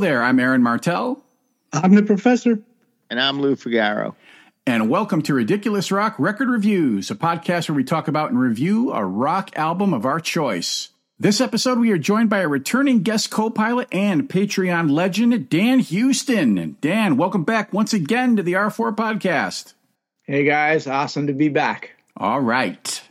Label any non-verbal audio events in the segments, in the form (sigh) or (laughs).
Hello there, I'm Aaron Martell. I'm the professor. And I'm Lou Figaro. And welcome to Ridiculous Rock Record Reviews, a podcast where we talk about and review a rock album of our choice. This episode, we are joined by a returning guest co pilot and Patreon legend, Dan Houston. Dan, welcome back once again to the R4 podcast. Hey guys, awesome to be back. All right.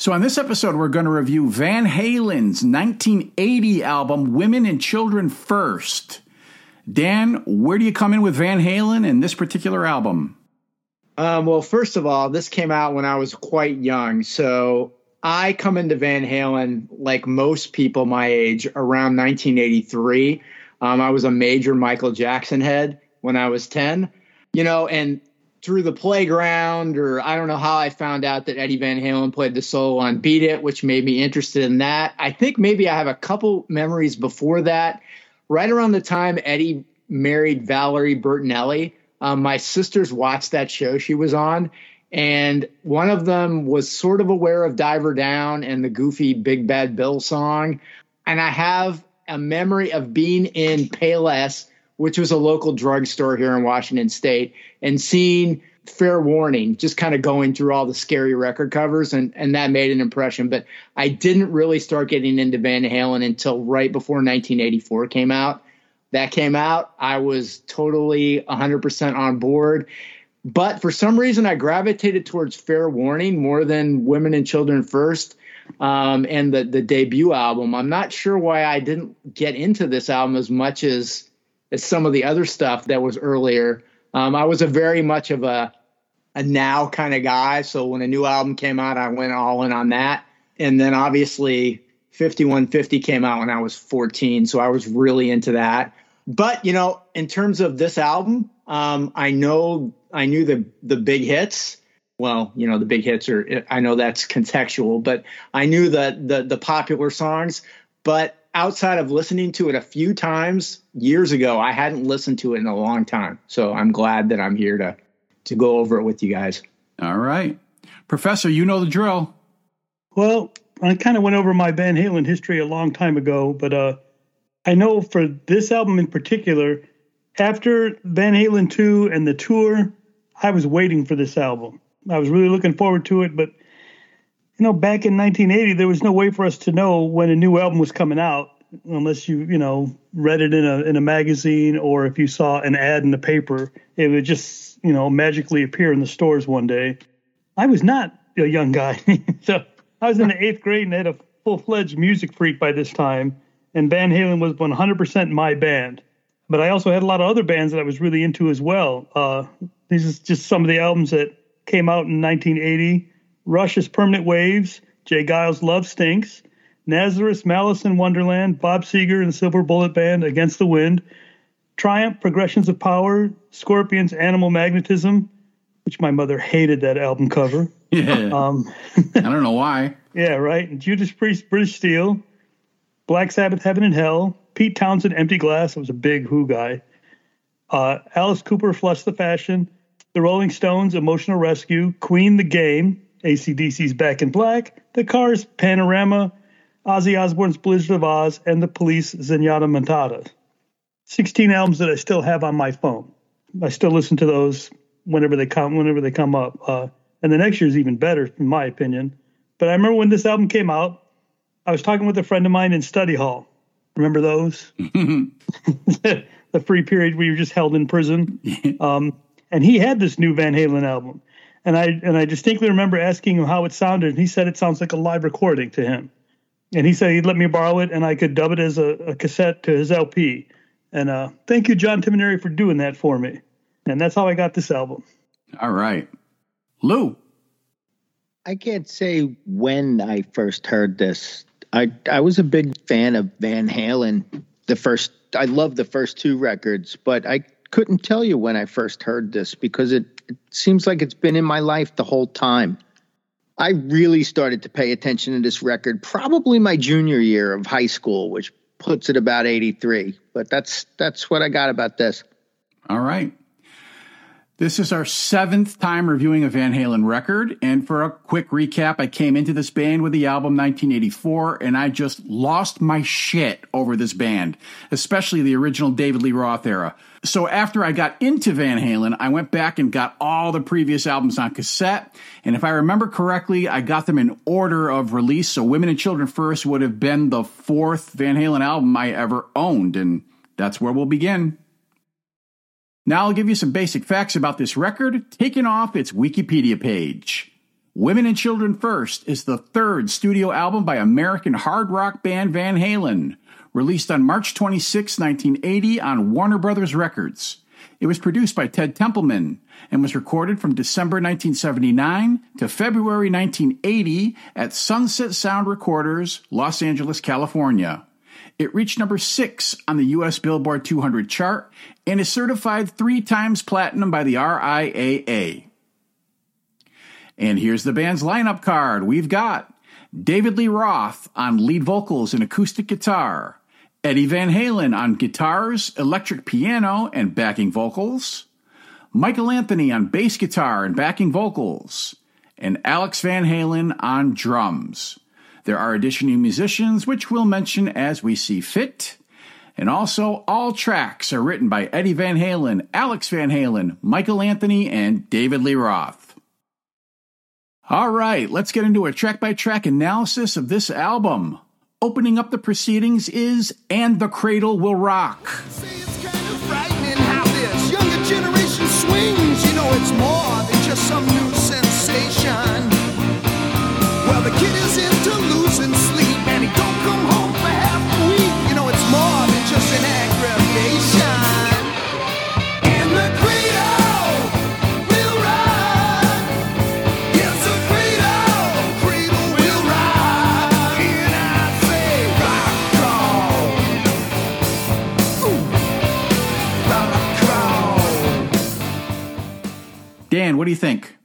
So, on this episode, we're going to review Van Halen's 1980 album, Women and Children First. Dan, where do you come in with Van Halen and this particular album? Um, well, first of all, this came out when I was quite young. So, I come into Van Halen like most people my age around 1983. Um, I was a major Michael Jackson head when I was 10, you know, and through the playground, or I don't know how I found out that Eddie Van Halen played the solo on Beat It, which made me interested in that. I think maybe I have a couple memories before that. Right around the time Eddie married Valerie Bertinelli, um, my sisters watched that show she was on, and one of them was sort of aware of Diver Down and the goofy Big Bad Bill song. And I have a memory of being in Payless which was a local drugstore here in Washington State, and seeing Fair Warning, just kind of going through all the scary record covers, and and that made an impression. But I didn't really start getting into Van Halen until right before 1984 came out. That came out, I was totally 100% on board. But for some reason, I gravitated towards Fair Warning more than Women and Children First um, and the the debut album. I'm not sure why I didn't get into this album as much as as some of the other stuff that was earlier. Um, I was a very much of a a now kind of guy. So when a new album came out, I went all in on that. And then obviously 5150 came out when I was 14. So I was really into that. But, you know, in terms of this album, um, I know I knew the the big hits. Well, you know, the big hits are I know that's contextual, but I knew the the the popular songs. But outside of listening to it a few times years ago, I hadn't listened to it in a long time. So I'm glad that I'm here to to go over it with you guys. All right. Professor, you know the drill. Well, I kind of went over my Van Halen history a long time ago, but uh, I know for this album in particular, after Van Halen 2 and the tour, I was waiting for this album. I was really looking forward to it, but you know, back in 1980, there was no way for us to know when a new album was coming out unless you, you know, read it in a in a magazine or if you saw an ad in the paper. It would just, you know, magically appear in the stores one day. I was not a young guy, (laughs) so I was in the eighth grade and had a full fledged music freak by this time. And Van Halen was 100% my band. But I also had a lot of other bands that I was really into as well. Uh, these are just some of the albums that came out in 1980. Rush's Permanent Waves, J. Geils' Love Stinks, Nazareth, Malice in Wonderland, Bob Seger and the Silver Bullet Band, Against the Wind, Triumph, Progressions of Power, Scorpions, Animal Magnetism, which my mother hated that album cover. (laughs) Yeah. Um, I don't know why. (laughs) Yeah, right. And Judas Priest, British Steel, Black Sabbath, Heaven and Hell, Pete Townshend, Empty Glass. I was a big Who guy. Uh, Alice Cooper, Flush the Fashion, The Rolling Stones, Emotional Rescue, Queen, The Game, ACDC's Back in Black, The Cars, Panorama, Ozzy Osbourne's Blizzard of Oz, and The Police, Zenyatta Mondatta. 16 albums that I still have on my phone. I still listen to those whenever they come whenever they come up. Uh, and the next year is even better, in my opinion. But I remember when this album came out, I was talking with a friend of mine in study hall. Remember those? (laughs) (laughs) the free period where you were just held in prison. (laughs) Um, and he had this new Van Halen album and I and I distinctly remember asking him how it sounded, and he said it sounds like a live recording to him. And he said he'd let me borrow it, and I could dub it as a, a cassette to his LP. And uh, thank you, John Timoneri, for doing that for me. And that's how I got this album. All right, Lou. I can't say when I first heard this. I I was a big fan of Van Halen. The first I love the first two records, but I couldn't tell you when I first heard this because it, it seems like it's been in my life the whole time. I really started to pay attention to this record probably my junior year of high school, which puts it about 83. But that's that's what I got about this. All right. This is our seventh time reviewing a Van Halen record. And for a quick recap, I came into this band with the album 1984 and I just lost my shit over this band, especially the original David Lee Roth era. So after I got into Van Halen, I went back and got all the previous albums on cassette. And if I remember correctly, I got them in order of release. So Women and Children First would have been the fourth Van Halen album I ever owned. And that's where we'll begin. Now I'll give you some basic facts about this record, taken off its Wikipedia page. Women and Children First is the third studio album by American hard rock band Van Halen, released on March 26, 1980 on Warner Brothers Records. It was produced by Ted Templeman and was recorded from December 1979 to February 1980 at Sunset Sound Recorders, Los Angeles, California. It reached number six on the U.S. Billboard 200 chart and is certified three times platinum by the RIAA. And here's the band's lineup card. We've got David Lee Roth on lead vocals and acoustic guitar, Eddie Van Halen on guitars, electric piano, and backing vocals, Michael Anthony on bass guitar and backing vocals, and Alex Van Halen on drums. There are additional musicians, which we'll mention as we see fit. And also, all tracks are written by Eddie Van Halen, Alex Van Halen, Michael Anthony, and David Lee Roth. All right, let's get into a track by track analysis of this album. Opening up the proceedings is And the Cradle Will Rock. Swings, you know it's more than just some new sensation. Well, the kid is into what do you think?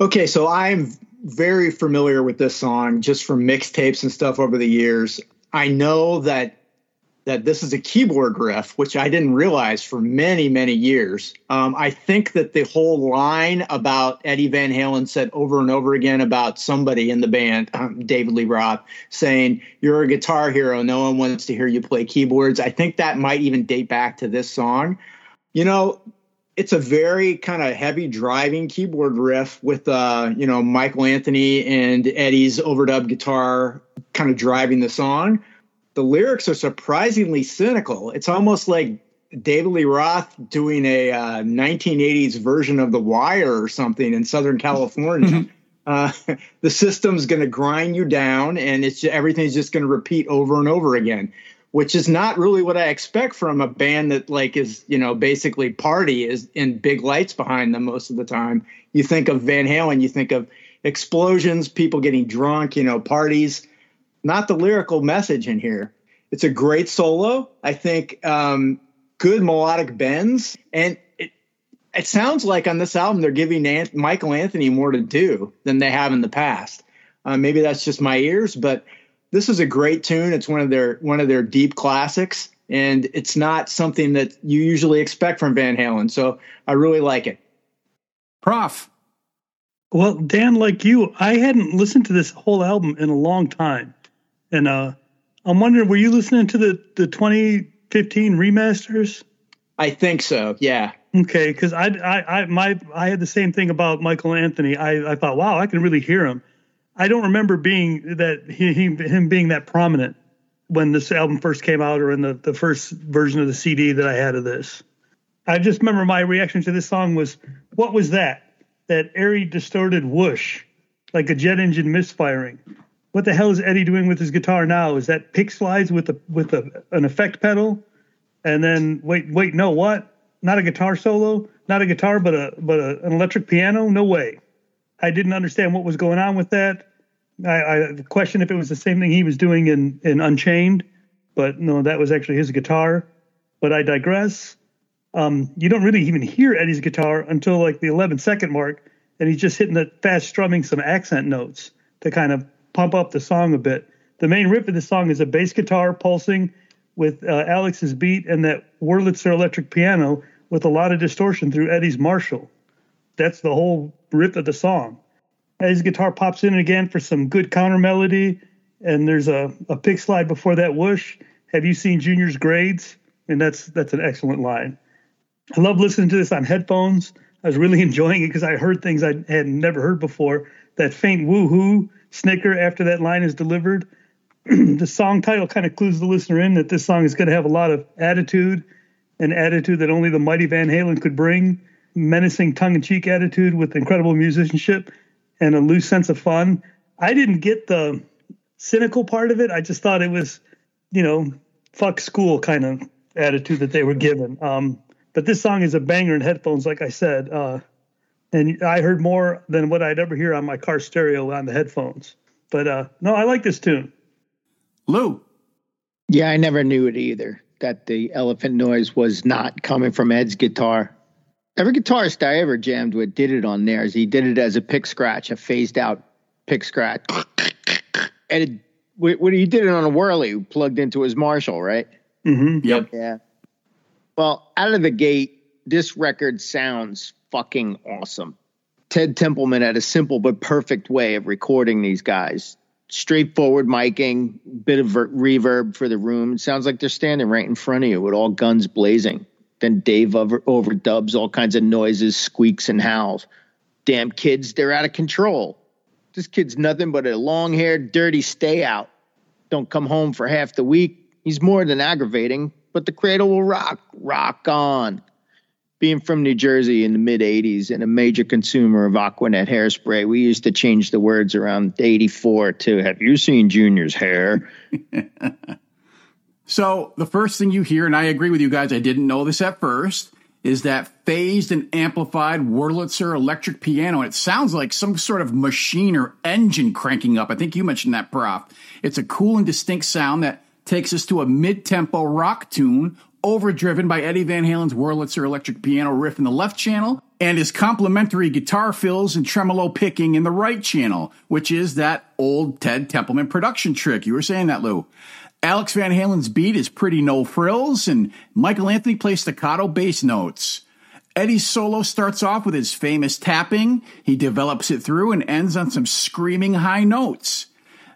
Okay, so I'm very familiar with this song just from mixtapes and stuff over the years. I know that that this is a keyboard riff, which I didn't realize for many, many years. Um, I think that the whole line about Eddie Van Halen said over and over again about somebody in the band, um, David Lee Roth, saying, You're a guitar hero. No one wants to hear you play keyboards. I think that might even date back to this song. You know, it's a very kind of heavy driving keyboard riff with uh you know Michael Anthony and Eddie's overdub guitar kind of driving the song. The lyrics are surprisingly cynical. It's almost like David Lee Roth doing a uh, 1980s version of The Wire or something in Southern California. uh, (laughs) the system's going to grind you down, and it's everything's just going to repeat over and over again which is not really what I expect from a band that like is, you know, basically party is in big lights behind them most of the time. You think of Van Halen, you think of explosions, people getting drunk, you know, parties, not the lyrical message in here. It's a great solo. I think um, good melodic bends, and it it sounds like on this album they're giving Michael Anthony more to do than they have in the past. Uh, maybe that's just my ears, but this is a great tune. It's one of their one of their deep classics, and it's not something that you usually expect from Van Halen. So I really like it. Prof. Well, Dan, like you, I hadn't listened to this whole album in a long time, and uh, I'm wondering, were you listening to the the 2015 remasters? I think so. Yeah. Okay, because I, I, I, my, I had the same thing about Michael Anthony. I, I thought, wow, I can really hear him. I don't remember being that he, he him being that prominent when this album first came out or in the, the first version of the CD that I had of this. I just remember my reaction to this song was, what was that? That airy, distorted whoosh, like a jet engine misfiring. What the hell is Eddie doing with his guitar now? Is that pick slides with a with a, an effect pedal? And then wait, wait, no, what? Not a guitar solo, not a guitar, but a but a, an electric piano? No way. I didn't understand what was going on with that. I, I question if it was the same thing he was doing in in Unchained, but no, that was actually his guitar. But I digress. Um, you don't really even hear Eddie's guitar until like the 11 second mark, and he's just hitting the fast strumming some accent notes to kind of pump up the song a bit. The main riff of the song is a bass guitar pulsing with uh, Alex's beat and that Wurlitzer electric piano with a lot of distortion through Eddie's Marshall. that's the whole riff of the song. His guitar pops in again for some good counter melody, and there's a, a pick slide before that whoosh. Have you seen Junior's grades? And that's that's an excellent line. I love listening to this on headphones. I was really (laughs) enjoying it because I heard things I had never heard before. That faint woo-hoo snicker after that line is delivered. (clears throat) the song title kind of clues the listener in that this song is going to have a lot of attitude, an attitude that only the mighty Van Halen could bring, menacing tongue-in-cheek attitude with incredible musicianship and a loose sense of fun. I didn't get the cynical part of it. I just thought it was, you know, fuck school kind of attitude that they were given. Um, but this song is a banger in headphones, like I said. Uh, and I heard more than what I'd ever hear on my car stereo on the headphones. But uh, no, I like this tune. Lou. Yeah, I never knew it either. That the elephant noise was not coming from Ed's guitar. Every guitarist I ever jammed with did it on theirs. He did it as a pick scratch, a phased out pick scratch. And it, when he did it on a whirly, plugged into his Marshall, right? Mm-hmm. Yep. Yeah. Well, out of the gate, this record sounds fucking awesome. Ted Templeman had a simple but perfect way of recording these guys. Straightforward miking, bit of ver- reverb for the room. It sounds like they're standing right in front of you with all guns blazing. Then Dave over- overdubs all kinds of noises, squeaks, and howls. Damn kids, they're out of control. This kid's nothing but a long haired, dirty stay out. Don't come home for half the week. He's more than aggravating, but the cradle will rock. Rock on. Being from New Jersey in the mid 80s and a major consumer of Aquanet hairspray, we used to change the words around 84 to Have you seen Junior's hair? (laughs) So the first thing you hear, and I agree with you guys, I didn't know this at first, is that phased and amplified Wurlitzer electric piano. It sounds like some sort of machine or engine cranking up. I think you mentioned that, Prof. It's a cool and distinct sound that takes us to a mid-tempo rock tune, overdriven by Eddie Van Halen's Wurlitzer electric piano riff in the left channel, and his complementary guitar fills and tremolo picking in the right channel, which is that old Ted Templeman production trick. You were saying that, Lou. Alex Van Halen's beat is pretty no frills, and Michael Anthony plays staccato bass notes. Eddie's solo starts off with his famous tapping. He develops it through and ends on some screaming high notes.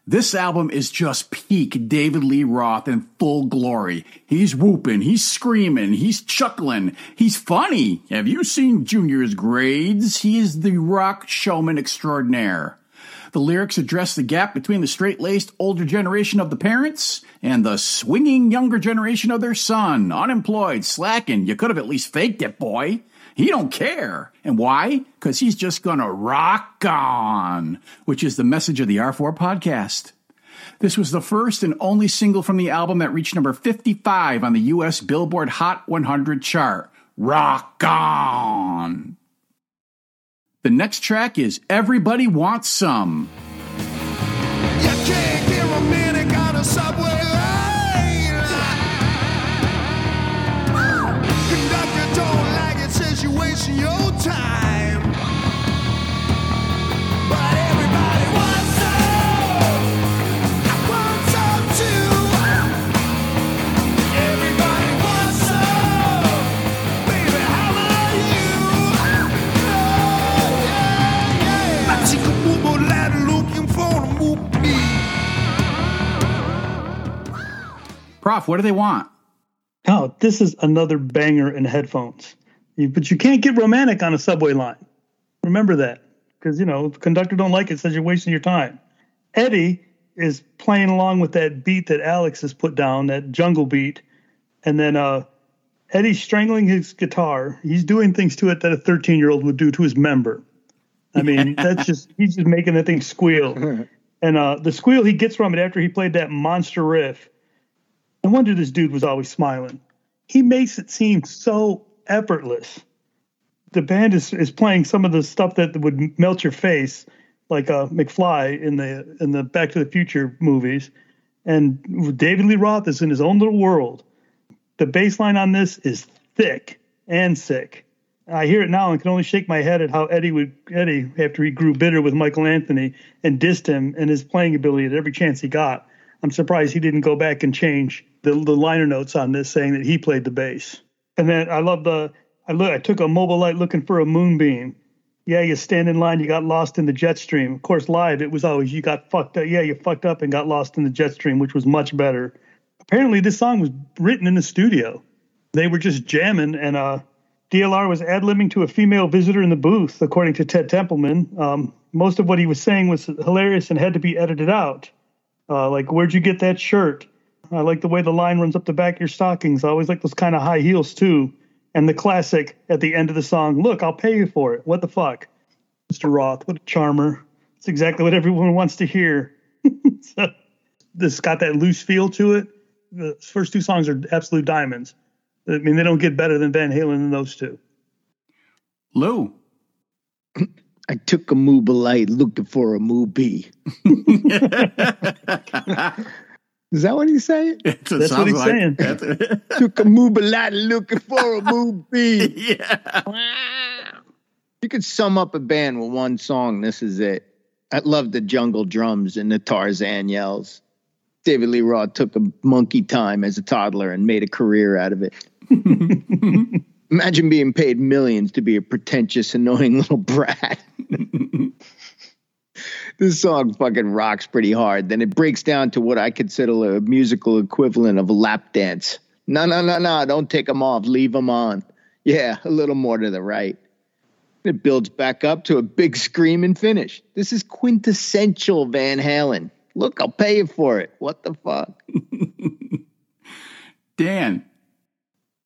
This album is just peak David Lee Roth in full glory. He's whooping, he's screaming, he's chuckling, he's funny. Have you seen Junior's grades? He is the rock showman extraordinaire. The lyrics address the gap between the straight laced older generation of the parents and the swinging younger generation of their son. Unemployed, slacking. You could have at least faked it, boy. He don't care. And why? Because he's just gonna rock on, which is the message of the R4 podcast. This was the first and only single from the album that reached number 55 on the US Billboard Hot 100 chart. Rock on! The next track is Everybody Wants Some. Prof, what do they want? Oh, this is another banger in headphones. You, but you can't get romantic on a subway line. Remember that, because you know the conductor don't like it. Says you're wasting your time. Eddie is playing along with that beat that Alex has put down, that jungle beat, and then uh, Eddie's strangling his guitar. He's doing things to it that a 13 year old would do to his member. I mean, (laughs) that's just he's just making that thing squeal. (laughs) And uh, the squeal he gets from it after he played that monster riff. No wonder this dude was always smiling. He makes it seem so effortless. The band is, is playing some of the stuff that would melt your face, like uh, McFly in the in the Back to the Future movies, and David Lee Roth is in his own little world. The bass line on this is thick and sick. I hear it now and can only shake my head at how Eddie would Eddie after he grew bitter with Michael Anthony and dissed him and his playing ability at every chance he got. I'm surprised he didn't go back and change the, the liner notes on this, saying that he played the bass. And then I love the I look I took a mobile light looking for a moonbeam. yeah, you stand in line, you got lost in the jet stream. Of course, live it was always you got fucked up. Yeah, you fucked up and got lost in the jet stream, which was much better. Apparently, this song was written in the studio. They were just jamming, and uh, DLR was ad libbing to a female visitor in the booth, according to Ted Templeman. Um, most of what he was saying was hilarious and had to be edited out. Uh, like, where'd you get that shirt? I like the way the line runs up the back of your stockings. I always like those kind of high heels too. And the classic at the end of the song, look, I'll pay you for it. What the fuck? Mr. Roth, what a charmer. It's exactly what everyone wants to hear. (laughs) so, this got that loose feel to it. The first two songs are absolute diamonds. I mean, they don't get better than Van Halen than those two. Lou. (clears throat) I took a Mobilite looking for a movie. (laughs) Is that what he's saying? That's That's what he's saying. That's- (laughs) took a Mobilite looking for a movie. (laughs) yeah. You could sum up a band with one song. This is it. I love the jungle drums and the Tarzan yells. David Lee Roth took a monkey time as a toddler and made a career out of it. Imagine being paid millions to be a pretentious, annoying (laughs) little brat. this song fucking rocks pretty hard. Then it breaks down to what I consider a musical equivalent of a lap dance. No, no, no, no. Don't take them off. Leave them on. Yeah, a little more to the right. It builds back up to a big scream and finish. This is quintessential Van Halen. Look, I'll pay you for it. What the fuck? (laughs) Dan.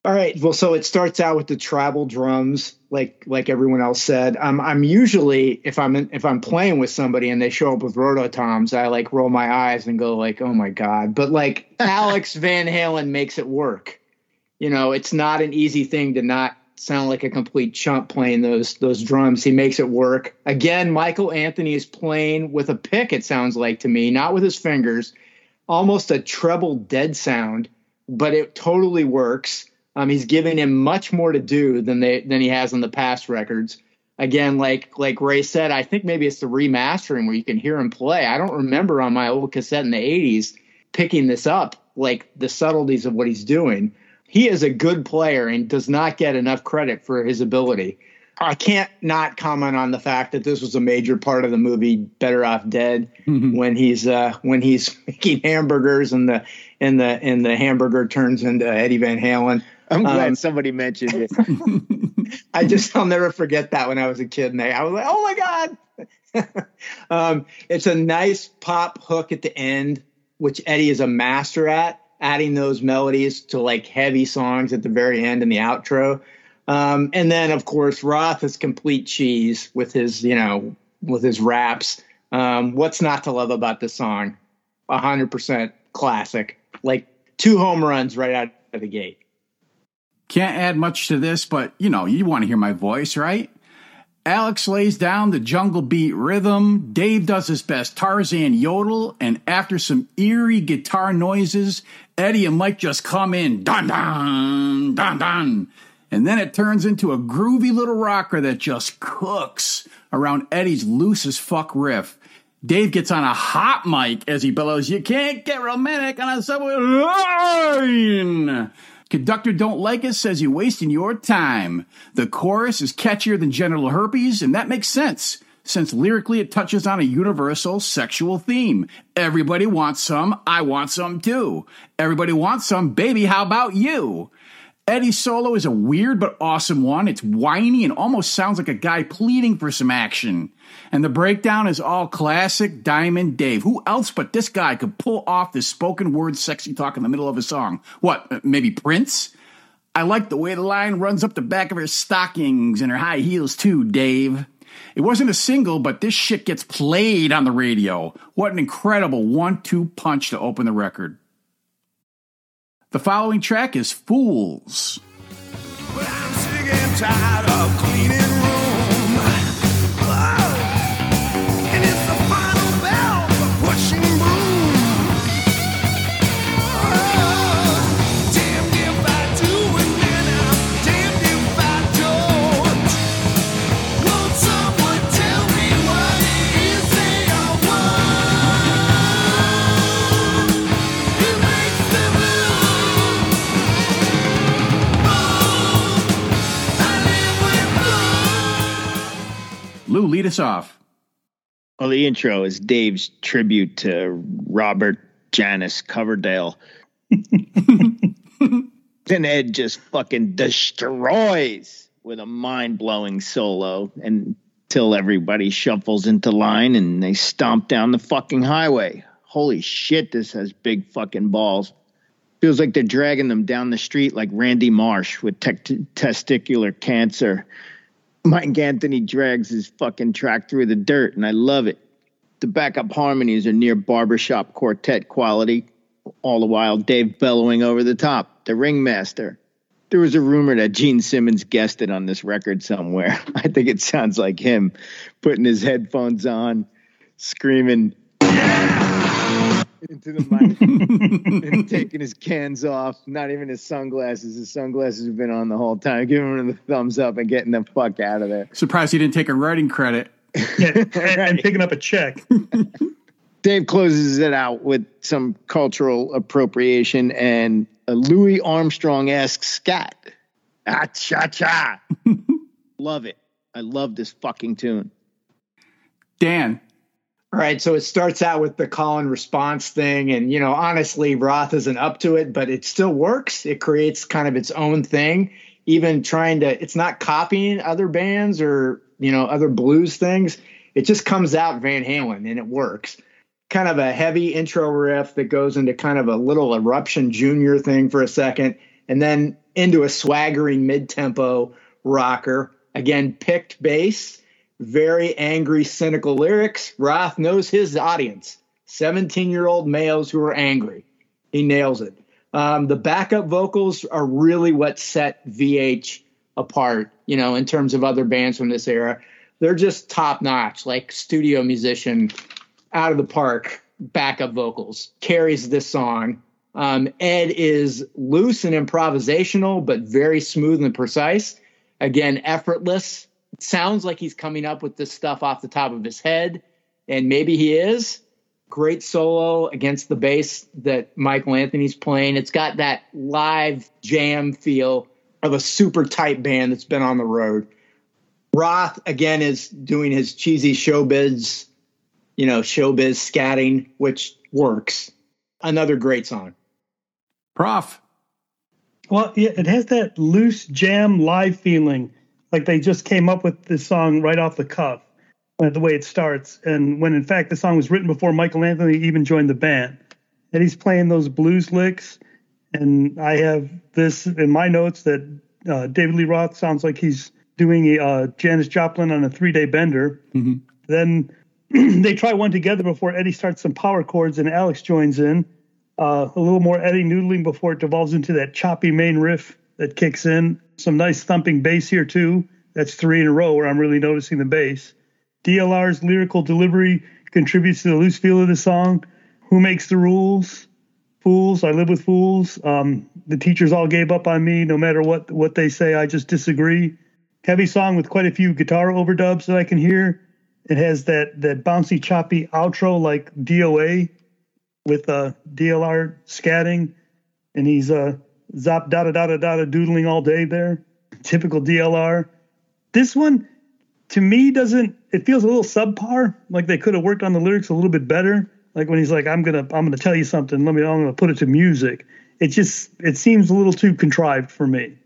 All right. Well, so it starts out with the travel drums, like like everyone else said. I'm I'm usually if I'm in, if I'm playing with somebody and they show up with rototoms, I like roll my eyes and go like, oh my god. But like Alex (laughs) Van Halen makes it work. You know, it's not an easy thing to not sound like a complete chump playing those those drums. He makes it work. Again, Michael Anthony is playing with a pick. It sounds like to me, not with his fingers. Almost a treble dead sound, but it totally works. Um, he's giving him much more to do than they than he has on the past records. Again, like like Ray said, I think maybe it's the remastering where you can hear him play. I don't remember on my old cassette in the '80s picking this up, like the subtleties of what he's doing. He is a good player and does not get enough credit for his ability. I can't not comment on the fact that this was a major part of the movie Better Off Dead when he's uh, when he's (laughs) making hamburgers and the and the and the hamburger turns into Eddie Van Halen. I'm glad Um, somebody mentioned it. (laughs) I just I'll never forget that when I was a kid and I was like, oh my god. (laughs) um, it's a nice pop hook at the end, which Eddie is a master at adding those melodies to like heavy songs at the very end and the outro. Um, and then of course Roth is complete cheese with his you know with his raps. Um, what's not to love about this song? Hundred percent classic. Like two home runs right out of the gate. Can't add much to this, but you know, you want to hear my voice, right? Alex lays down the jungle beat rhythm. Dave does his best Tarzan yodel, and after some eerie guitar noises, Eddie and Mike just come in dun dun dun dun. And then it turns into a groovy little rocker that just cooks around Eddie's loose as fuck riff. Dave gets on a hot mic as he bellows, You can't get romantic on a subway line. Conductor Don't Like It says you're wasting your time. The chorus is catchier than genital herpes, and that makes sense, since lyrically it touches on a universal sexual theme. Everybody wants some, I want some too. Everybody wants some, baby, how about you? Eddie's solo is a weird but awesome one. It's whiny and almost sounds like a guy pleading for some action. And the breakdown is all classic Diamond Dave. Who else but this guy could pull off this spoken word sexy talk in the middle of a song? What, maybe Prince? I like the way the line runs up the back of her stockings and her high heels too, Dave. It wasn't a single, but this shit gets played on the radio. What an incredible one two punch to open the record. The following track is Fools. Us off. Well, the intro is Dave's tribute to Robert Janis Coverdale. (laughs) then Ed just fucking destroys with a mind blowing solo until everybody shuffles into line and they stomp down the fucking highway. Holy shit, this has big fucking balls. Feels like they're dragging them down the street like Randy Marsh with tec- testicular cancer. Mike Anthony drags his fucking track through the dirt, and I love it. The backup harmonies are near barbershop quartet quality, all the while Dave bellowing over the top, the ringmaster. There was a rumor that Gene Simmons guested on this record somewhere. (laughs) I think it sounds like him putting his headphones on, screaming, yeah! Into the mic, (laughs) and taking his cans off, not even his sunglasses. His sunglasses have been on the whole time, giving him the thumbs up and getting the fuck out of there. Surprised he didn't take a writing credit. Yeah, and, and (laughs) picking up a check. (laughs) Dave closes it out with some cultural appropriation and a Louis Armstrong esque scat. Ah, cha cha. love it. I love this fucking tune. Dan, All right, so it starts out with the call and response thing, and you know, honestly, Roth isn't up to it, but it still works. It creates kind of its own thing. Even trying to, it's not copying other bands or you know other blues things. It just comes out Van Halen, and it works. Kind of a heavy intro riff that goes into kind of a little eruption junior thing for a second, and then into a swaggering mid-tempo rocker. Again, picked bass very angry, cynical lyrics. Roth knows his audience 17 year old males who are angry. He nails it. Um, the backup vocals are really what set VH apart, you know, in terms of other bands from this era. They're just top notch, like studio musician out of the park backup vocals. Carries this song. Um, Ed is loose and improvisational, but very smooth and precise. Again, effortless it sounds like he's coming up with this stuff off the top of his head, and maybe he is. Great solo against the bass that Michael Anthony's playing. It's got that live jam feel of a super tight band that's been on the road. Roth again is doing his cheesy showbiz, you know, showbiz scatting, which works. Another great song. Prof. Well, yeah, it has that loose jam live feeling, like they just came up with this song right off the cuff, uh, the way it starts. And when in fact the song was written before Michael Anthony even joined the band. And he's playing those blues licks. And I have this in my notes that uh, David Lee Roth sounds like he's doing a uh, Janis Joplin on a three day bender. Then (clears throat) they try one together before Eddie starts some power chords and Alex joins in. Uh, a little more Eddie noodling before it devolves into that choppy main riff that kicks in. Some nice thumping bass here too. That's three in a row where I'm really noticing the bass. DLR's lyrical delivery contributes to the loose feel of the song. Who makes the rules? Fools. I live with fools. Um, the teachers all gave up on me. No matter what what they say, I just disagree. Heavy song with quite a few guitar overdubs that I can hear. It has that that bouncy, choppy outro like DOA with uh, DLR scatting, and he's uh, zop da da da da da doodling all day there. Typical DLR. This one, to me, doesn't. It feels a little subpar. Like they could have worked on the lyrics a little bit better. Like when he's like, "I'm gonna, I'm gonna tell you something. Let me, I'm gonna put it to music." It just, it seems a little too contrived for me.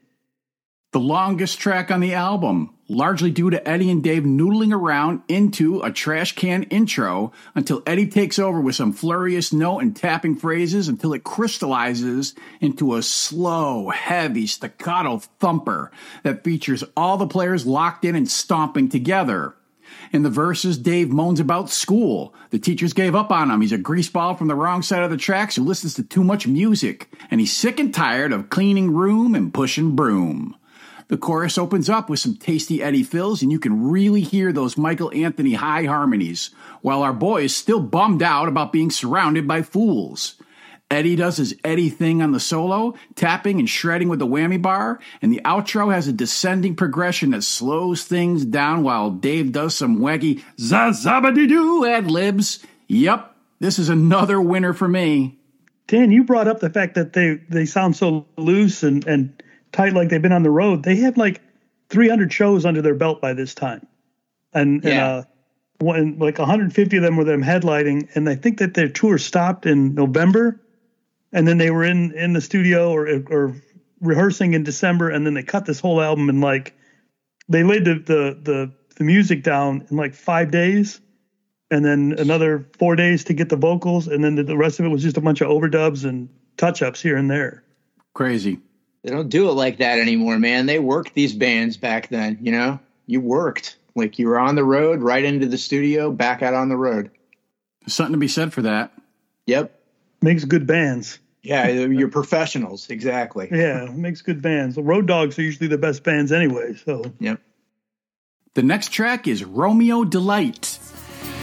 The longest track on the album, largely due to Eddie and Dave noodling around into a trash can intro until Eddie takes over with some flurious note and tapping phrases until it crystallizes into a slow, heavy staccato thumper that features all the players locked in and stomping together. In the verses, Dave moans about school. The teachers gave up on him. He's a greaseball from the wrong side of the tracks who listens to too much music, and he's sick and tired of cleaning room and pushing broom. The chorus opens up with some tasty Eddie fills, and you can really hear those Michael Anthony high harmonies, while our boy is still bummed out about being surrounded by fools. Eddie does his Eddie thing on the solo, tapping and shredding with the whammy bar, and the outro has a descending progression that slows things down while Dave does some wacky zazabadidoo ad libs. Yep, this is another winner for me. Dan, you brought up the fact that they they sound so loose and and tight, like they've been on the road. They have like 300 shows under their belt by this time, and, and uh, One, like 150 of them were them headlining. and I think that their tour stopped in November, and then they were in in the studio or or rehearsing in December, and then they cut this whole album in like they laid the the the, the music down in like five days, and then another four days to get the vocals, and then the, the rest of it was just a bunch of overdubs and touch ups here and there. Crazy. They don't do it like that anymore, man. They worked these bands back then, you know? You worked. Like you were on the road, right into the studio, back out on the road. There's something to be said for that. Yep. Makes good bands. Yeah, you're professionals. Exactly. Yeah, makes good bands. The Road Dogs are usually the best bands anyway. So Yep. The next track is Romeo Delight.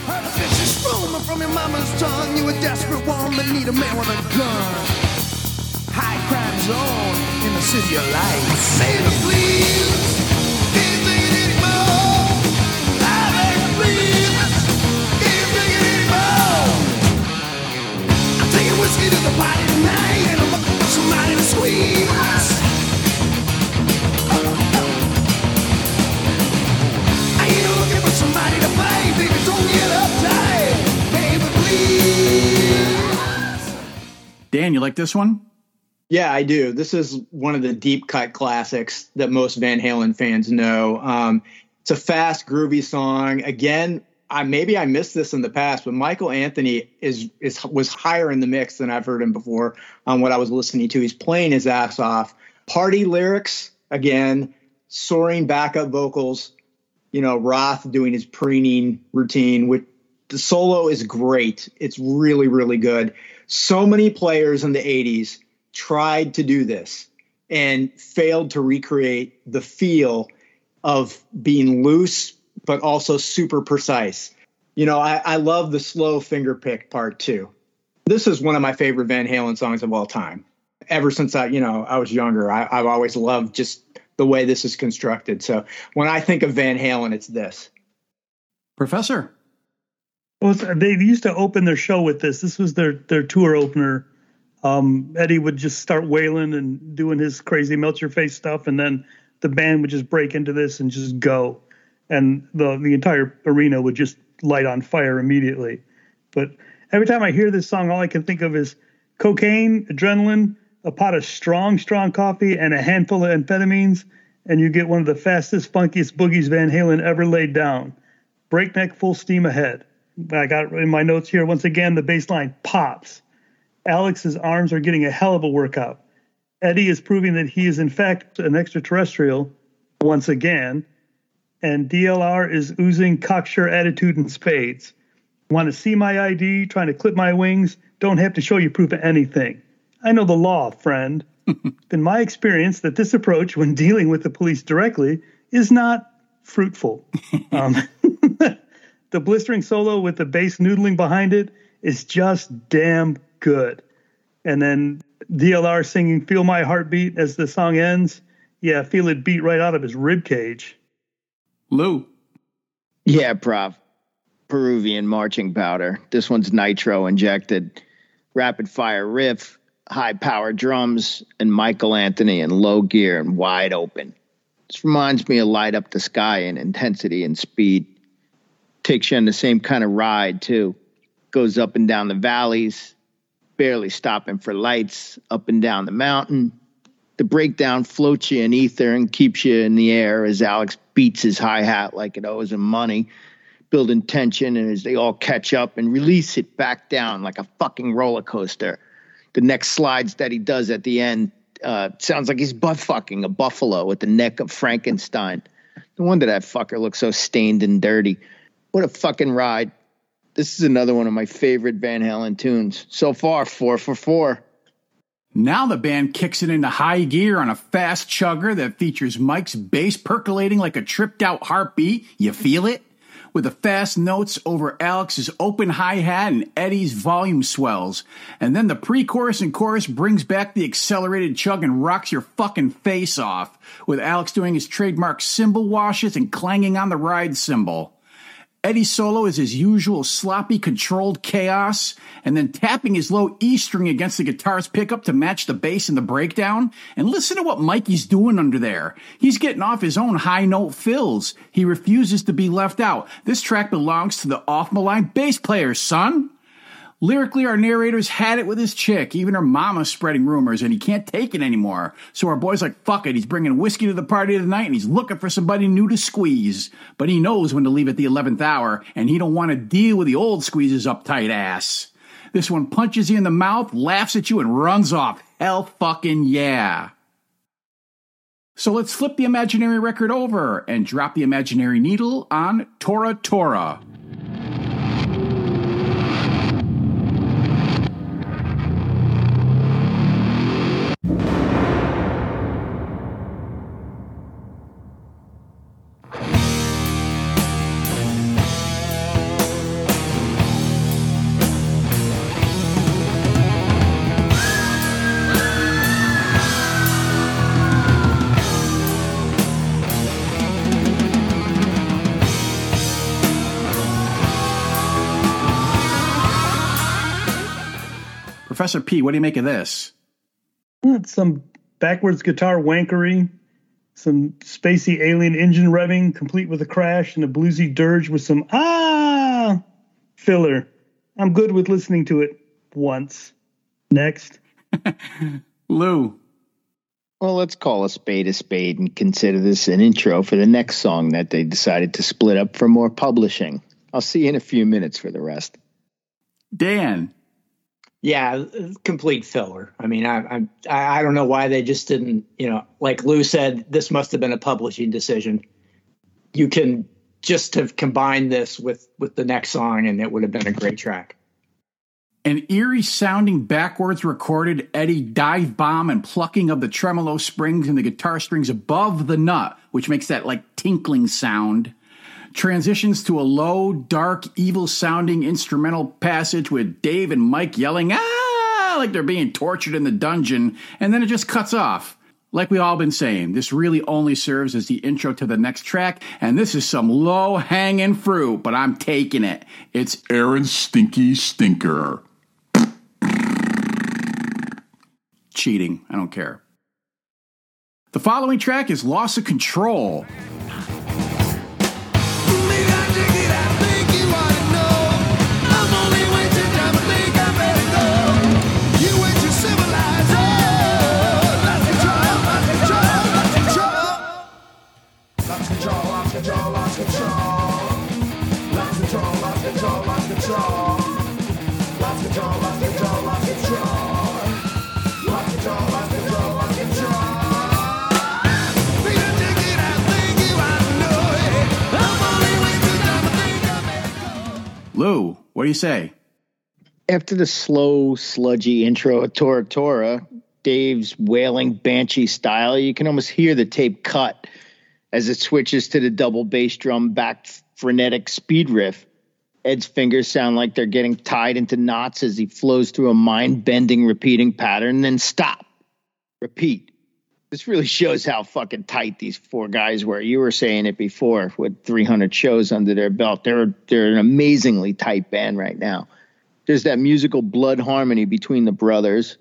Heard a vicious rumor from your mama's tongue. You a desperate woman, need a man with a gun. High crime zone in the city of lights. Save us, please. Can't take it anymore. I beg you, please. Can't take it anymore. I'm taking whiskey to the party tonight, and I'm looking for somebody to squeeze. I ain't looking for somebody to fight, baby. Don't get uptight, baby, please. Dan, you like this one? Yeah, I do. This is one of the deep cut classics that most Van Halen fans know. Um, it's a fast, groovy song. Again, I maybe I missed this in the past, but Michael Anthony is is was higher in the mix than I've heard him before on what I was listening to. He's playing his ass off. Party lyrics again, soaring backup vocals. You know, Roth doing his preening routine. With the solo is great. It's really really good. So many players in the '80s tried to do this and failed to recreate the feel of being loose but also super precise. You know, I, I love the slow finger pick part too. This is one of my favorite Van Halen songs of all time. Ever since I, you know, I was younger, I, I've always loved just the way this is constructed. So when I think of Van Halen, it's this. Professor. Well, they used to open their show with this. This was their their tour opener. Um, Eddie would just start wailing and doing his crazy melt your face stuff, and then the band would just break into this and just go, and the the entire arena would just light on fire immediately. But every time I hear this song, all I can think of is cocaine, adrenaline, a pot of strong, strong coffee, and a handful of amphetamines, and you get one of the fastest, funkiest boogies Van Halen ever laid down. Breakneck, full steam ahead. I got in my notes here once again the bass line pops. Alex's arms are getting a hell of a workout. Eddie is proving that he is in fact an extraterrestrial once again, and DLR is oozing cocksure attitude in spades. Want to see my ID? Trying to clip my wings? Don't have to show you proof of anything. I know the law, friend. (laughs) Been my experience that this approach, when dealing with the police directly, is not fruitful. (laughs) um, (laughs) the blistering solo with the bass noodling behind it is just damn good. And then DLR singing "Feel My Heartbeat" as the song ends. Yeah, feel it beat right out of his rib cage. Lou. Yeah, Prof. Peruvian marching powder. This one's nitro injected. Rapid fire riff, high power drums, and Michael Anthony in low gear and wide open. This reminds me of Light Up the Sky in intensity and speed. Takes you on the same kind of ride, too. Goes up and down the valleys, barely stopping for lights, up and down the mountain. The breakdown floats you in ether and keeps you in the air as Alex beats his hi hat like it owes him money, building tension. And as they all catch up and release it back down like a fucking roller coaster, the next slides that he does at the end uh, sounds like he's butt fucking a buffalo with the neck of Frankenstein. No wonder that fucker looks so stained and dirty. What a fucking ride. This is another one of my favorite Van Halen tunes. So far, four for four. Now the band kicks it into high gear on a fast chugger that features Mike's bass percolating like a tripped out heartbeat. You feel it? With the fast notes over Alex's open hi hat and Eddie's volume swells. And then the pre chorus and chorus brings back the accelerated chug and rocks your fucking face off, with Alex doing his trademark cymbal washes and clanging on the ride cymbal. Eddie's solo is his usual sloppy, controlled chaos, and then tapping his low E string against the guitar's pickup to match the bass in the breakdown. And listen to what Mikey's doing under there. He's getting off his own high note fills. He refuses to be left out. This track belongs to the off malign bass player, son. Lyrically, our narrator's had it with his chick. Even her mama's spreading rumors, and he can't take it anymore. So our boy's like, fuck it. He's bringing whiskey to the party tonight, and he's looking for somebody new to squeeze. But he knows when to leave at the 11th hour, and he don't want to deal with the old squeeze's uptight ass. This one punches you in the mouth, laughs at you, and runs off. Hell fucking yeah. So let's flip the imaginary record over and drop the imaginary needle on Tora Tora. Professor P, what do you make of this? It's some backwards guitar wankery, some spacey alien engine revving, complete with a crash, and a bluesy dirge with some ah filler. I'm good with listening to it once. Next. (laughs) Lou, Well, let's call a spade a spade and consider this an intro for the next song that they decided to split up for more publishing. I'll see you in a few minutes for the rest. Dan, Yeah, complete filler. I mean, I, I I don't know why they just didn't. You know, like Lou said, this must have been a publishing decision. You can just have combined this with with the next song, and it would have been a great track. An eerie sounding backwards recorded Eddie dive bomb and plucking of the tremolo springs and the guitar strings above the nut, which makes that like tinkling sound. Transitions to a low, dark, evil sounding instrumental passage with Dave and Mike yelling, ah, like they're being tortured in the dungeon, and then it just cuts off. Like we all been saying, this really only serves as the intro to the next track, and this is some low hanging fruit, but I'm taking it. It's Aaron Stinky Stinker. cheating. I don't care. The following track is Loss of Control. Lou, what do you say? After the slow, sludgy intro of Tora Tora, Dave's wailing banshee style, you can almost hear the tape cut as it switches to the double bass drum backed frenetic speed riff. Ed's fingers sound like they're getting tied into knots as he flows through a mind bending repeating pattern, then stop, repeat. This really shows how fucking tight these four guys were. You were saying it before with 300 shows under their belt. They're they're an amazingly tight band right now. There's that musical blood harmony between the brothers.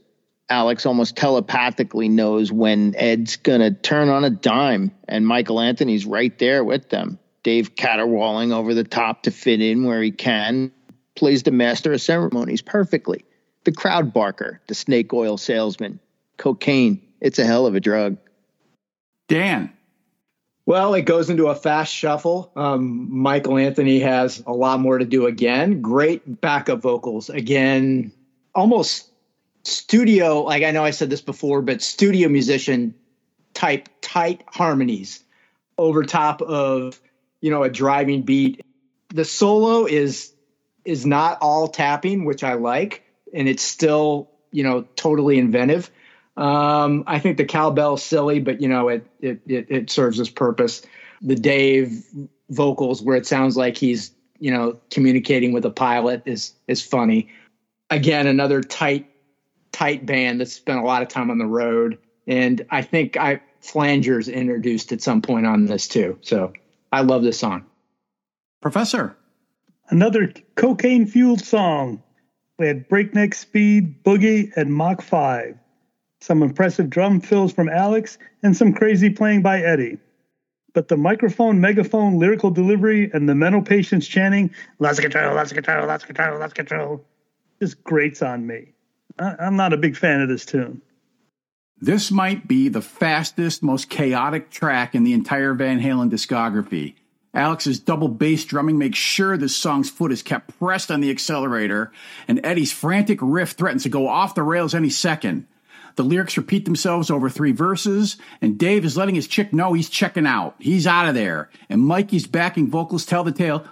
Alex almost telepathically knows when Ed's gonna turn on a dime, and Michael Anthony's right there with them. Dave caterwauling over the top to fit in where he can, plays the master of ceremonies perfectly. The crowd barker, the snake oil salesman, cocaine. It's a hell of a drug. Dan, Well, it goes into a fast shuffle. Um, Michael Anthony has a lot more to do again. Great backup vocals again, almost studio. Like I know I said this before, but studio musician type tight harmonies over top of you know a driving beat. The solo is is not all tapping, which I like, and it's still you know totally inventive. Um, I think the cowbell's silly, but you know it, it it it serves its purpose. The Dave vocals, where it sounds like he's you know communicating with a pilot, is is funny. Again, another tight tight band that's spent a lot of time on the road, and I think I Flanger's introduced at some point on this too. So I love this song. Professor. Another cocaine fueled song. We had breakneck speed, boogie, and Mach 5. Some impressive drum fills from Alex, and some crazy playing by Eddie. But the microphone, megaphone, lyrical delivery, and the mental patients chanting, lots of control, lots of control, lots of control, lots of control, just grates on me. I- I'm not a big fan of this tune. This might be the fastest, most chaotic track in the entire Van Halen discography. Alex's double bass drumming makes sure this song's foot is kept pressed on the accelerator, and Eddie's frantic riff threatens to go off the rails any second. The lyrics repeat themselves over three verses, and Dave is letting his chick know he's checking out. He's out of there. And Mikey's backing vocals tell the tale,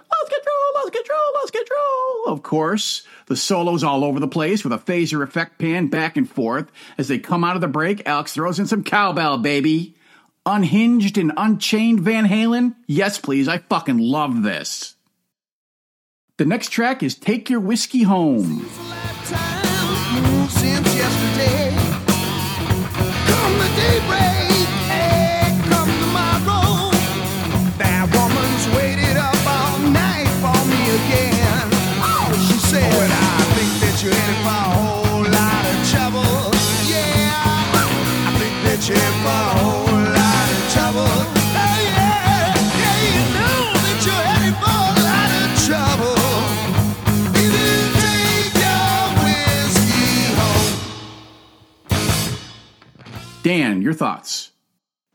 lost control. Of course, the solos all over the place with a phaser effect pan back and forth. As they come out of the break, Alex throws in some cowbell, baby. Unhinged and unchained Van Halen? Yes, please. I fucking love this. The next track is Take Your Whiskey Home. Dan, your thoughts?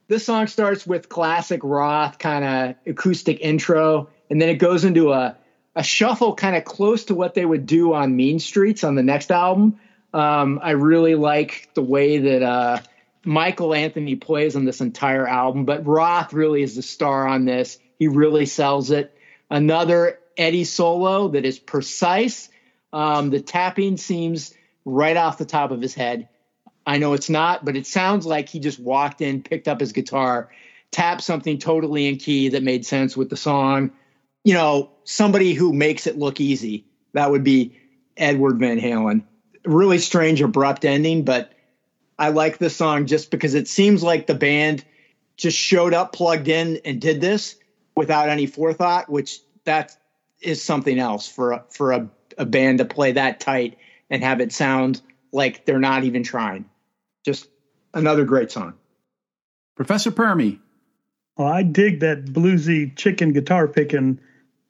this song starts with classic Roth kind of acoustic intro, and then it goes into a a shuffle kind of close to what they would do on Mean Streets on the next album. Um, I really like the way that uh, Michael Anthony plays on this entire album, but Roth really is the star on this. He really sells it. Another Eddie solo that is precise. Um, the tapping seems right off the top of his head. I know it's not, but it sounds like he just walked in, picked up his guitar, tapped something totally in key that made sense with the song. You know, somebody who makes it look easy. That would be Edward Van Halen. Really strange, abrupt ending, but I like this song just because it seems like the band just showed up, plugged in, and did this without any forethought, which that is something else for a, for a, a band to play that tight and have it sound like they're not even trying. Just another great song. Professor Permy. Well, I dig that bluesy chicken guitar picking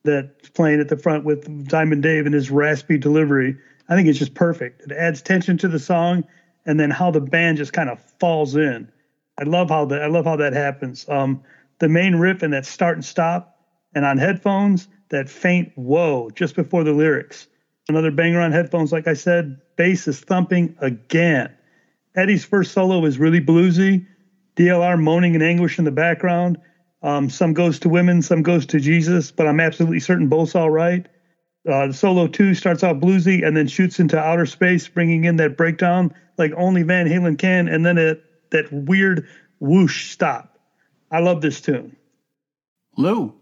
that's playing at the front with Diamond Dave and his raspy delivery. I think it's just perfect. It adds tension to the song, and then how the band just kind of falls in. I love how that. I love how that happens. Um, the main riff and that start and stop, and on headphones that faint whoa just before the lyrics. Another banger on headphones, like I said. Bass is thumping again. Eddie's first solo is really bluesy. DLR moaning in anguish in the background. Um, some goes to women, some goes to Jesus, but I'm absolutely certain both's all right. Uh, the solo two starts out bluesy and then shoots into outer space, bringing in that breakdown like only Van Halen can, and then it, that weird whoosh stop. I love this tune. Lou.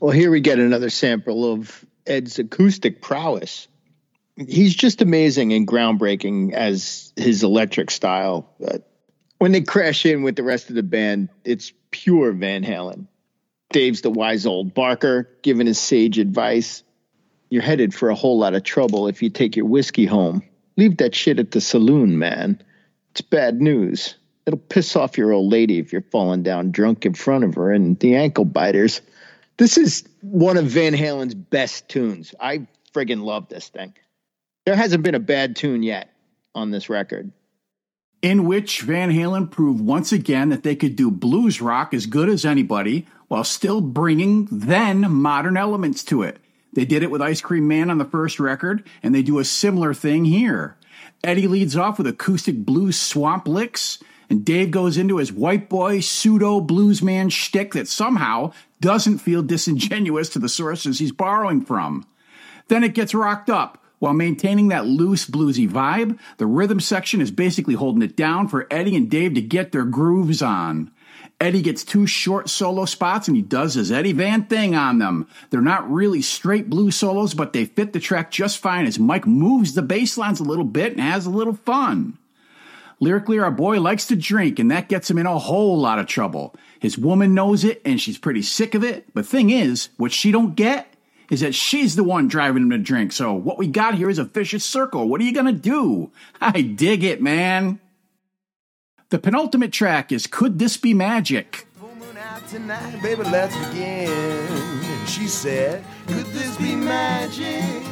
Well, here we get another sample of Ed's acoustic prowess. He's just amazing and groundbreaking as his electric style. When they crash in with the rest of the band, it's pure Van Halen. Dave's the wise old Barker giving his sage advice. You're headed for a whole lot of trouble if you take your whiskey home. Leave that shit at the saloon, man. It's bad news. It'll piss off your old lady if you're falling down drunk in front of her and the ankle biters. This is one of Van Halen's best tunes. I friggin' love this thing. There hasn't been a bad tune yet on this record. in which Van Halen proved once again that they could do blues rock as good as anybody while still bringing then modern elements to it. They did it with Ice Cream Man on the first record, and they do a similar thing here. Eddie leads off with acoustic blues swamp licks, and Dave goes into his white boy pseudo bluesman shtick that somehow doesn't feel disingenuous to the sources he's borrowing from. Then it gets rocked up. While maintaining that loose bluesy vibe, the rhythm section is basically holding it down for Eddie and Dave to get their grooves on. Eddie gets two short solo spots and he does his Eddie Van thing on them. They're not really straight blues solos, but they fit the track just fine as Mike moves the bass lines a little bit and has a little fun. Lyrically, our boy likes to drink, and that gets him in a whole lot of trouble. His woman knows it, and she's pretty sick of it. But thing is, what she don't get is that she's the one driving him to drink. So what we got here is a vicious circle. What are you gonna do? (laughs) I dig it, man. The penultimate track is Could This Be Magic? Tonight, baby, let's begin. She said, Could this be magic?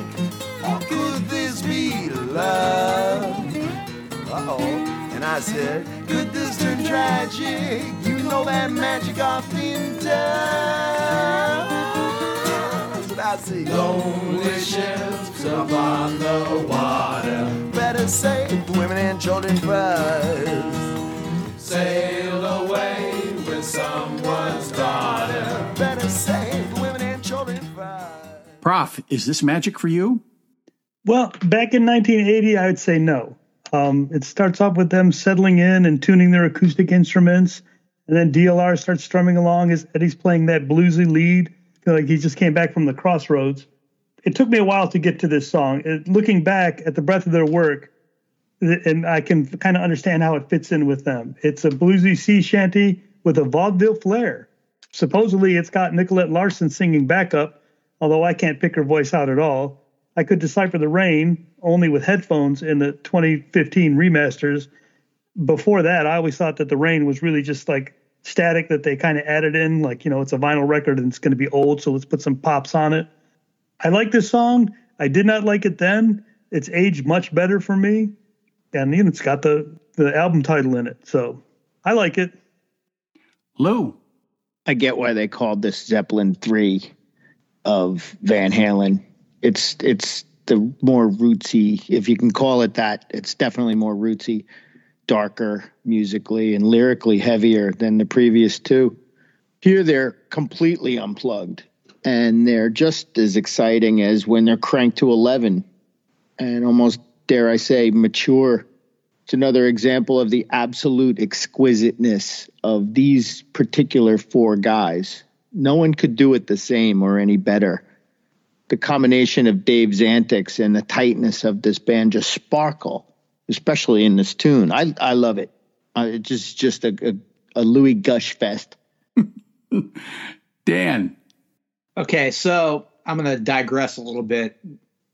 Or could this be love? Uh oh. And I said, Could this turn tragic? You know that magic often does. And I see lonely ships upon the water. Better save women and children first. Sail away with someone's daughter. Better save women and children first. Prof, is this magic for you? Well, back in 1980, I would say no. Um, it starts off with them settling in and tuning their acoustic instruments, and then DLR starts strumming along as Eddie's playing that bluesy lead, like he just came back from the crossroads. It took me a while to get to this song. It, looking back at the breadth of their work, and I can kind of understand how it fits in with them. It's a bluesy sea shanty with a vaudeville flair. Supposedly, it's got Nicolette Larson singing backup, although I can't pick her voice out at all. I could decipher the rain only with headphones in the 2015 remasters. Before that, I always thought that the rain was really just like static that they kind of added in, like, you know, it's a vinyl record and it's going to be old, so let's put some pops on it. I like this song. I did not like it then. It's aged much better for me. And you know, it's got the, the album title in it. So I like it. Lou, I get why they called this Zeppelin three of Van Halen. It's it's the more rootsy, if you can call it that. It's definitely more rootsy, darker musically and lyrically heavier than the previous two. Here they're completely unplugged, and they're just as exciting as when they're cranked to eleven, and almost dare I say mature. It's another example of the absolute exquisiteness of these particular four guys. No one could do it the same or any better. The combination of Dave's antics and the tightness of this band just sparkle, especially in this tune. I I love it. Uh, it's just just a, a, a Louis Gush fest. (laughs) Dan, Okay, so I'm going to digress a little bit.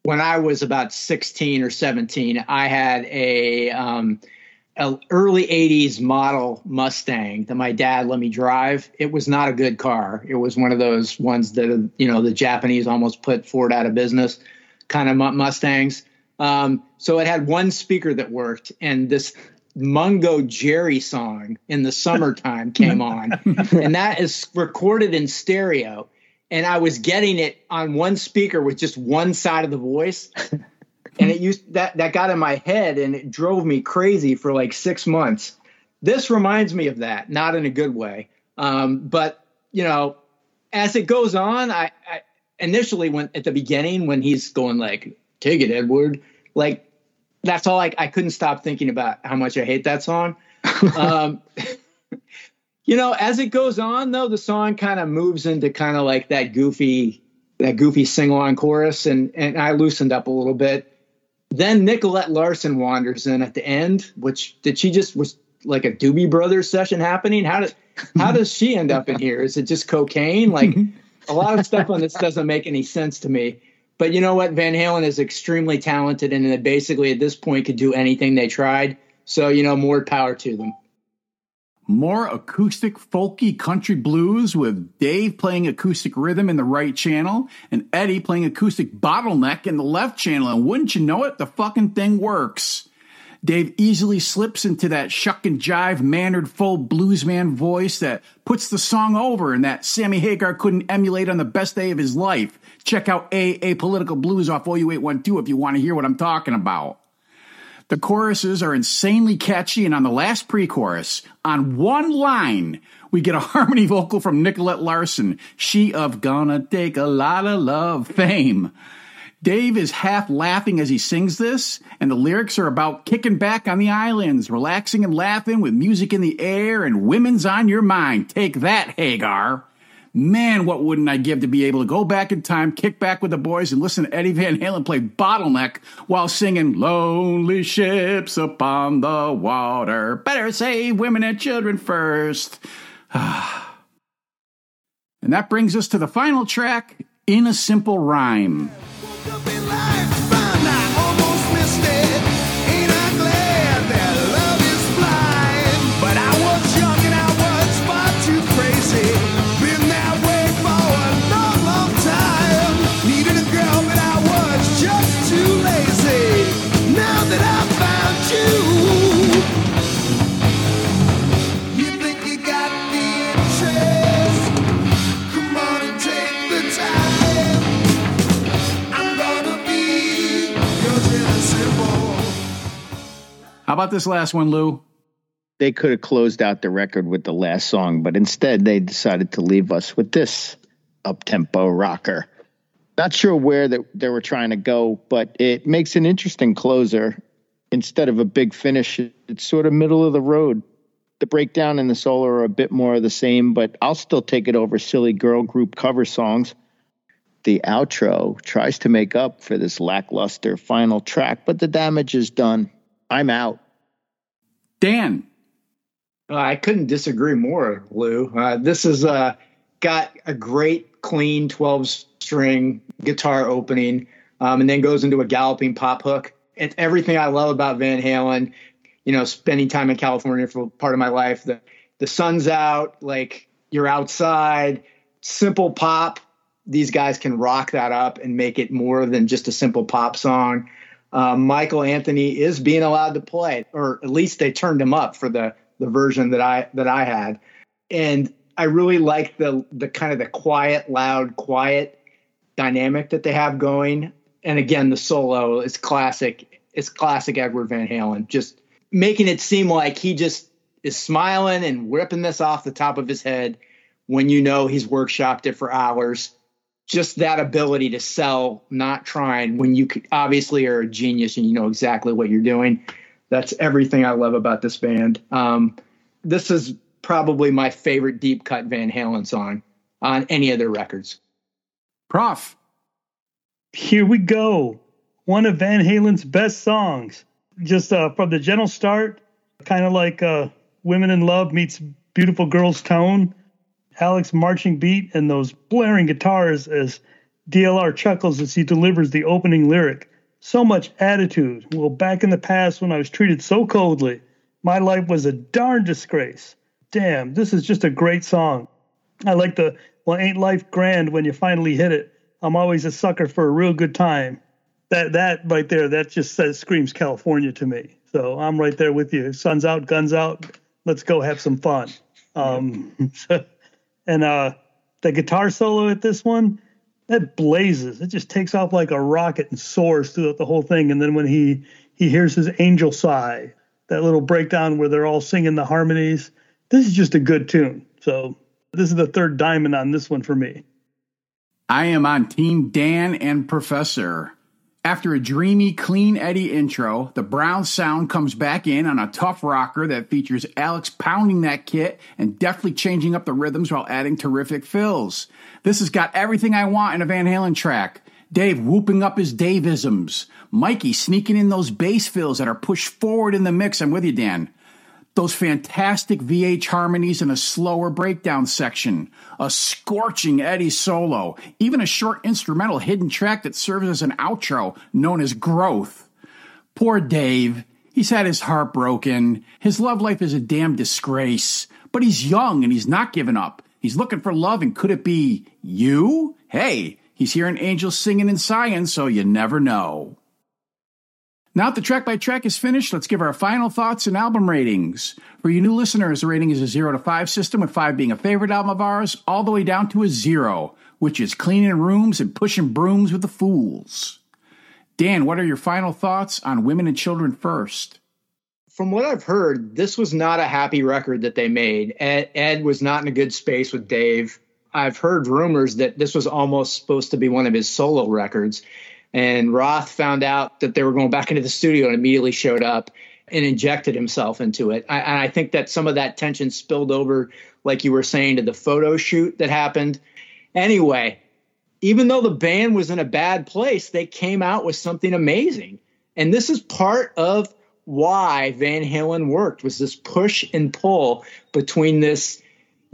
When I was about 16 or 17, I had a, um, a early 80s model Mustang that my dad let me drive. It was not a good car. It was one of those ones that you know the Japanese almost put Ford out of business, kind of Mustangs. Um, so it had one speaker that worked, and this Mungo Jerry song in the summertime (laughs) came on, and that is recorded in stereo. And I was getting it on one speaker with just one side of the voice, and it used that that got in my head, and it drove me crazy for like six months. This reminds me of that, not in a good way, um, but you know, as it goes on, I, I initially when at the beginning when he's going like, "Take it, Edward," like that's all I, I couldn't stop thinking about how much I hate that song. (laughs) um, you know, as it goes on though, the song kind of moves into kind of like that goofy, that goofy sing along chorus, and and I loosened up a little bit. Then Nicolette Larson wanders in at the end, which did she just was like a Doobie Brothers session happening? How does how does she end up in here? Is it just cocaine? Like (laughs) a lot of stuff on this doesn't make any sense to me. But you know what? Van Halen is extremely talented, and they basically at this point could do anything they tried. So you know, more power to them. more acoustic folky country blues with Dave playing acoustic rhythm in the right channel and Eddie playing acoustic bottleneck in the left channel. And wouldn't you know it, the fucking thing works. Dave easily slips into that shuck and jive mannered full bluesman voice that puts the song over and that Sammy Hagar couldn't emulate on the best day of his life. Check out A Political Blues off OU812 if you want to hear what I'm talking about. The choruses are insanely catchy, and on the last pre chorus, on one line, we get a (laughs) harmony vocal from Nicolette Larson, she of Gonna Take a Lot of Love fame. Dave is half laughing as he sings this, and the lyrics are about kicking back on the islands, relaxing and laughing with music in the air and women's on your mind. Take that, Hagar. Man, what wouldn't I give to be able to go back in time, kick back with the boys, and listen to Eddie Van Halen play Bottleneck while singing Lonely Ships Upon the Water. Better save women and children first. (sighs) and that brings us to the final track In a Simple Rhyme. How about this last one, Lou? They could have closed out the record with the last song, but instead they decided to leave us with this up tempo rocker. Not sure where that they were trying to go, but it makes an interesting closer. Instead of a big finish, it's sort of middle of the road. The breakdown and the solo are a bit more of the same, but I'll still take it over silly girl group cover songs. The outro tries to make up for this lackluster final track, but the damage is done. I'm out. Dan. Uh, I couldn't disagree more, Lou. Uh, this has uh, got a great, clean 12 string guitar opening um, and then goes into a galloping pop hook. It's everything I love about Van Halen. You know, spending time in California for part of my life. The, the sun's out, like you're outside, simple pop. These guys can rock that up and make it more than just a simple pop song. Um, Michael Anthony is being allowed to play, or at least they turned him up for the the version that I that I had, and I really like the the kind of the quiet, loud, quiet dynamic that they have going. And again, the solo is classic. It's classic Edward Van Halen, just making it seem like he just is smiling and ripping this off the top of his head when you know he's workshopped it for hours just that ability to sell, not trying when you obviously are a genius and you know exactly what you're doing. That's everything I love about this band. Um, this is probably my favorite deep cut Van Halen song on any of their records. Prof. Here we go. One of Van Halen's best songs. Just uh, from the gentle start, kind of like uh, Women in Love meets Beautiful Girls Tone. Alex marching beat and those blaring guitars as DLR chuckles as he delivers the opening lyric. So much attitude. Well, back in the past when I was treated so coldly, my life was a darn disgrace. Damn, this is just a great song. I like the, well, ain't life grand when you finally hit it? I'm always a sucker for a real good time. That that right there, that just says screams California to me. So I'm right there with you. Sun's out, guns out. Let's go have some fun. Um, (laughs) and uh, the guitar solo at this one, that blazes. It just takes off like a rocket and soars throughout the whole thing. And then when he he hears his angel sigh, that little breakdown where they're all singing the harmonies, this is just a good tune. So this is the third diamond on this one for me. I am on Team Dan and Professor. After a dreamy, clean Eddie intro, the brown sound comes back in on a tough rocker that features Alex pounding that kit and deftly changing up the rhythms while adding terrific fills. This has got everything I want in a Van Halen track. Dave whooping up his Daveisms. Mikey sneaking in those bass fills that are pushed forward in the mix. I'm with you, Dan. Those fantastic VH harmonies in a slower breakdown section, a scorching Eddie solo, even a short instrumental hidden track that serves as an outro known as Growth. Poor Dave. He's had his heart broken. His love life is a damn disgrace. But he's young and he's not giving up. He's looking for love, and could it be you? Hey, he's hearing angels singing and sighing, so you never know. Now that the track by track is finished, let's give our final thoughts and album ratings. For you new listeners, the rating is a 0 to 5 system, with 5 being a favorite album of ours, all the way down to a 0, which is cleaning rooms and pushing brooms with the fools. Dan, what are your final thoughts on Women and Children First? From what I've heard, this was not a happy record that they made. Ed, Ed was not in a good space with Dave. I've heard rumors that this was almost supposed to be one of his solo records. And Roth found out that they were going back into the studio and immediately showed up and injected himself into it. I, and I think that some of that tension spilled over, like you were saying, to the photo shoot that happened. Anyway, even though the band was in a bad place, they came out with something amazing. And this is part of why Van Halen worked was this push and pull between this,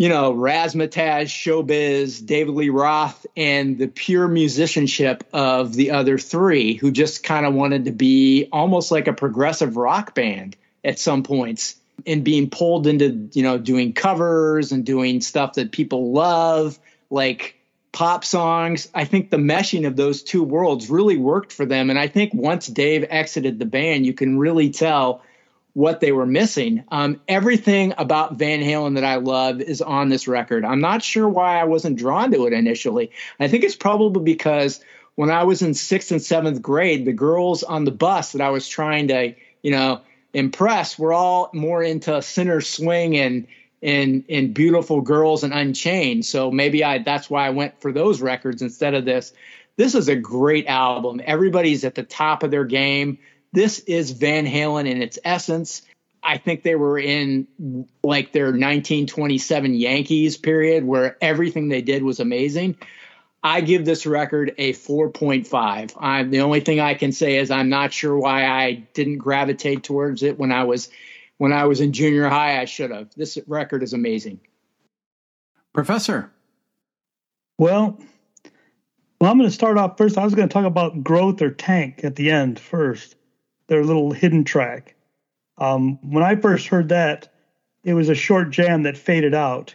you know, razzmatazz, showbiz, David Lee Roth, and the pure musicianship of the other three, who just kind of wanted to be almost like a progressive rock band at some points and being pulled into, you know, doing covers and doing stuff that people love, like pop songs. I think the meshing of those two worlds really worked for them. And I think once Dave exited the band, you can really tell what they were missing. Um, everything about Van Halen that I love is on this record. I'm not sure why I wasn't drawn to it initially. I think it's probably because when I was in sixth and seventh grade, the girls on the bus that I was trying to, you know, impress were all more into Sinner Swing and and and Beautiful Girls and Unchained. So maybe I that's why I went for those records instead of this. This is a great album. Everybody's at the top of their game this is Van Halen in its essence. I think they were in like their 1927 Yankees period where everything they did was amazing. I give this record a 4.5. I'm the only thing I can say is I'm not sure why I didn't gravitate towards it when I was when I was in junior high. I should have. This record is amazing. Professor. Well, well, I'm going to start off first. I was going to talk about growth or tank at the end first their little hidden track. Um, when I first heard that, it was a short jam that faded out,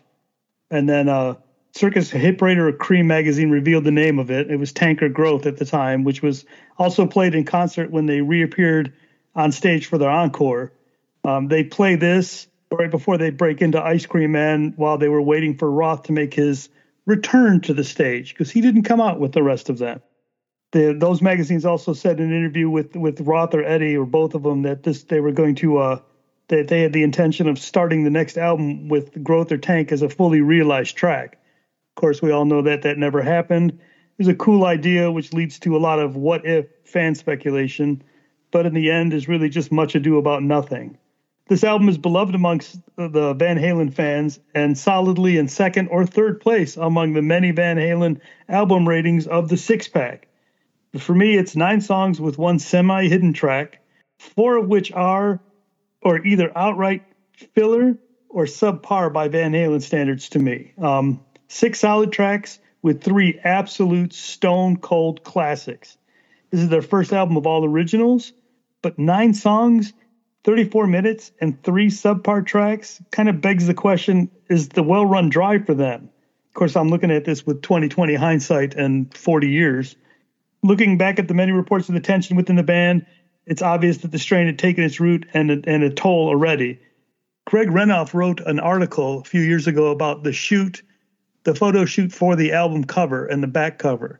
and then uh, Circus Hit Parade or Creem magazine revealed the name of it. It was Tanker Growth at the time, which was also played in concert when they reappeared on stage for their encore. Um, they play this right before they break into Ice Cream Man while they were waiting for Roth to make his return to the stage because he didn't come out with the rest of them the, those magazines also said in an interview with with Roth or Eddie or both of them that this they were going to uh, that they had the intention of starting the next album with Growth or Tank as a fully realized track. Of course, we all know that that never happened. It was a cool idea, which leads to a lot of what if fan speculation, but in the end is really just much ado about nothing. This album is beloved amongst the Van Halen fans and solidly in second or third place among the many Van Halen album ratings of the six pack. For me, it's nine songs with one semi hidden track, four of which are or either outright filler or subpar by Van Halen standards to me. Um, six solid tracks with three absolute stone cold classics. This is their first album of all originals, but nine songs, 34 minutes, and three subpar tracks kind of begs the question is the well run drive for them? Of course, I'm looking at this with 2020 hindsight and 40 years looking back at the many reports of the tension within the band, it's obvious that the strain had taken its root and a, and a toll already. Greg Renoff wrote an article a few years ago about the shoot, the photo shoot for the album cover and the back cover.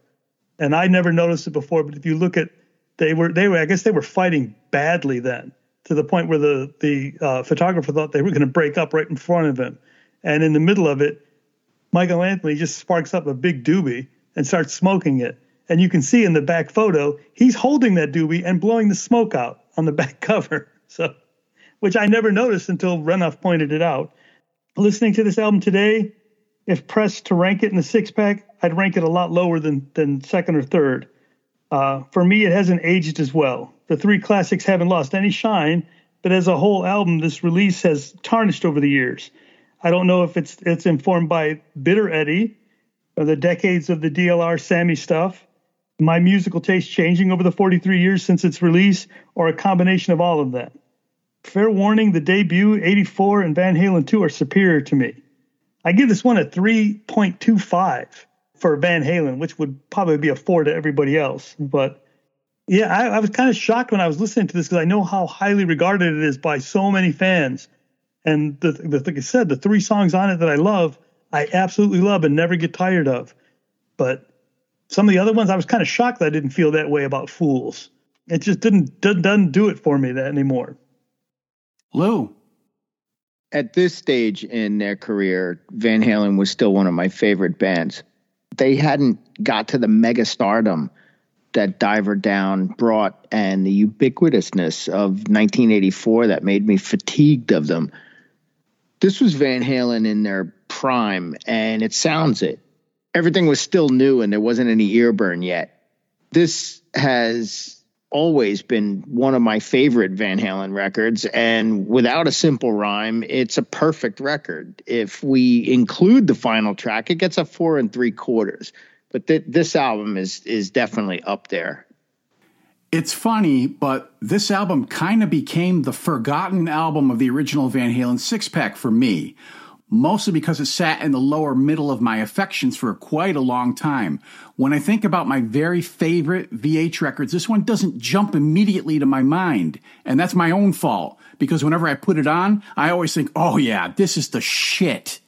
And I never noticed it before, but if you look at, they were they were I guess they were fighting badly then to the point where the the uh, photographer thought they were going to break up right in front of him, and in the middle of it, Michael Anthony just sparks up a big doobie and starts smoking it and you can see in the back photo, he's holding that doobie and blowing the smoke out on the (laughs) back cover. So, which I never noticed until Renoff pointed it out. Listening to this album today, if pressed to rank it in the six pack, I'd rank it a lot lower than than second or third. Uh, for me, it hasn't aged as well. The three classics haven't lost any shine, but as a whole album, this release has tarnished over the years. I don't know if it's it's informed by Bitter Eddie, or the decades of the DLR Sammy stuff, my musical taste changing over the 43 years since its release, or a combination of all of that. Fair warning, the debut, 84, and Van Halen 2 are superior to me. I give this one a 3.25 for Van Halen, which would probably be a 4 to everybody else. But yeah, I, I was kind of shocked when I was listening to this because I know how highly regarded it is by so many fans. And the, the, like I said, the three songs on it that I love, I absolutely love and never get tired of. But some of the other ones, I was kind of shocked that I didn't feel that way about Fools. It just didn't doesn't do it for me that anymore. Lou. At this stage in their career, Van Halen was still one of my favorite bands. They hadn't got to the mega stardom that Diver Down brought and the ubiquitousness of 1984 that made me fatigued of them. This was Van Halen in their prime, and it sounds it everything was still new and there wasn't any ear burn yet. This has always been one of my favorite Van Halen records. And without a simple rhyme, it's a perfect record. If we include the final track, it gets a four and three quarters. But th- this album is is definitely up there. It's funny, but this album kind of became the forgotten album of the original Van Halen six pack for me, mostly because it sat in the lower middle of my affections for quite a long time. When I think about my very favorite VH records, this one doesn't jump immediately to my mind. And that's my own fault, because whenever I put it on, I always think, oh yeah, this is the shit.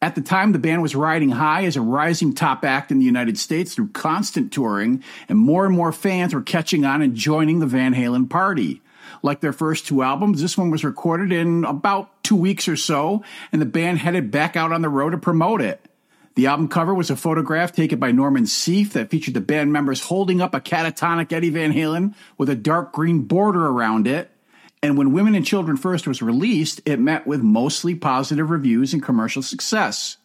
At the time, the band was riding high as a rising top act in the United States through constant touring, and more and more fans were catching on and joining the Van Halen party. Like their first two albums, this one was recorded in about two weeks or so, and the band headed back out on the road to promote it. The album cover was a photograph taken by Norman Seeff that featured the band members holding up a catatonic Eddie Van Halen with a dark green border around it. And when Women and Children First was released, it met with mostly positive reviews and commercial success.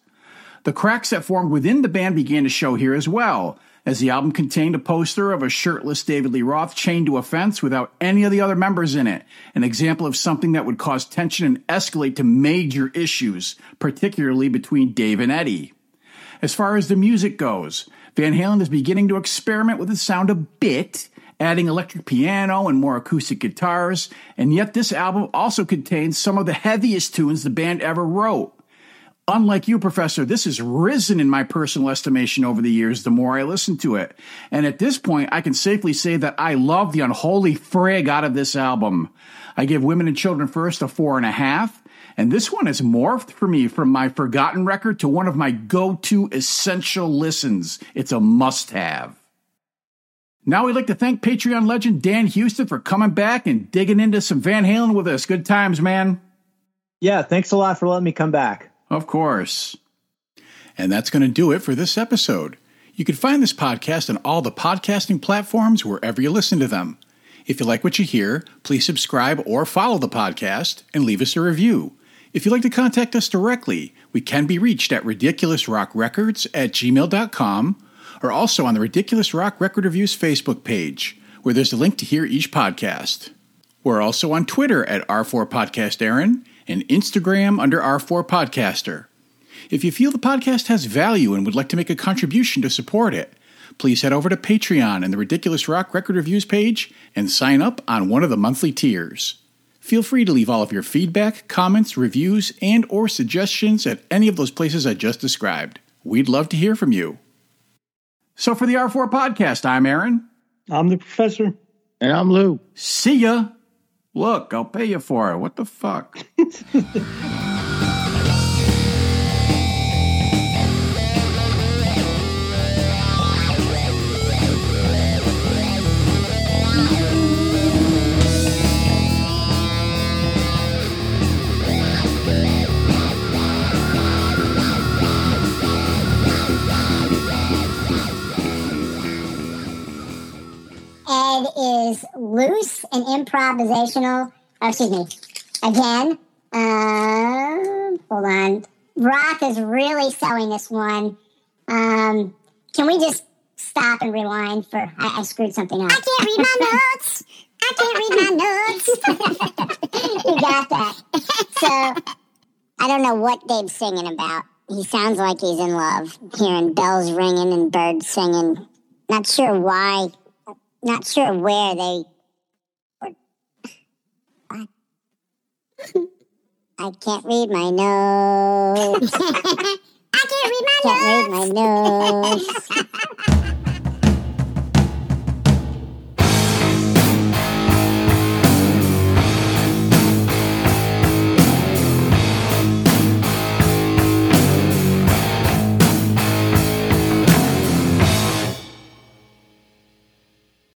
The cracks that formed within the band began to show here as well, as the album contained a poster of a shirtless David Lee Roth chained to a fence without any of the other members in it, an example of something that would cause tension and escalate to major issues, particularly between Dave and Eddie. As far as the music goes, Van Halen is beginning to experiment with the sound a bit, adding electric piano and more acoustic guitars, and yet this album also contains some of the heaviest tunes the band ever wrote. Unlike you, Professor, this has risen in my personal estimation over the years the more I listen to it. And at this point, I can safely say that I love the unholy frig out of this album. I give Women and Children First a four and a half, and this one has morphed for me from my forgotten record to one of my go to essential listens. It's a must have. Now we'd like to thank Patreon legend Dan Houston for coming back and digging into some Van Halen with us. Good times, man. Yeah, thanks a lot for letting me come back. Of course. And that's going to do it for this episode. You can find this podcast on all the podcasting platforms wherever you listen to them. If you like what you hear, please subscribe or follow the podcast and leave us a review. If you'd like to contact us directly, we can be reached at ridiculousrockrecords at gmail.com or also on the Ridiculous Rock Record Reviews Facebook page, where there's a link to hear each podcast. We're also on Twitter at R4 Podcast Aaron and Instagram under R4 Podcaster. If you feel the podcast has value and would like to make a contribution to support it, please head over to Patreon and the Ridiculous Rock Record Reviews page and sign up on one of the monthly tiers. Feel free to leave all of your feedback, comments, reviews, and or suggestions at any of those places I just described. We'd love to hear from you. So for the R4 podcast, I'm Aaron. I'm the professor. And I'm Lou. See ya. Look, I'll pay you for it. What the fuck? (laughs) is loose and improvisational. Oh, excuse me. Again, um, hold on. Roth is really selling this one. Um, can we just stop and rewind for? I, I screwed something up. I can't read my notes. I can't read my notes. (laughs) you got that. So I don't know what Dave's singing about. He sounds like he's in love, hearing bells ringing and birds singing. Not sure why not sure where they were. I can't read my (laughs) notes. I can't read my notes. Can't read my notes. (laughs)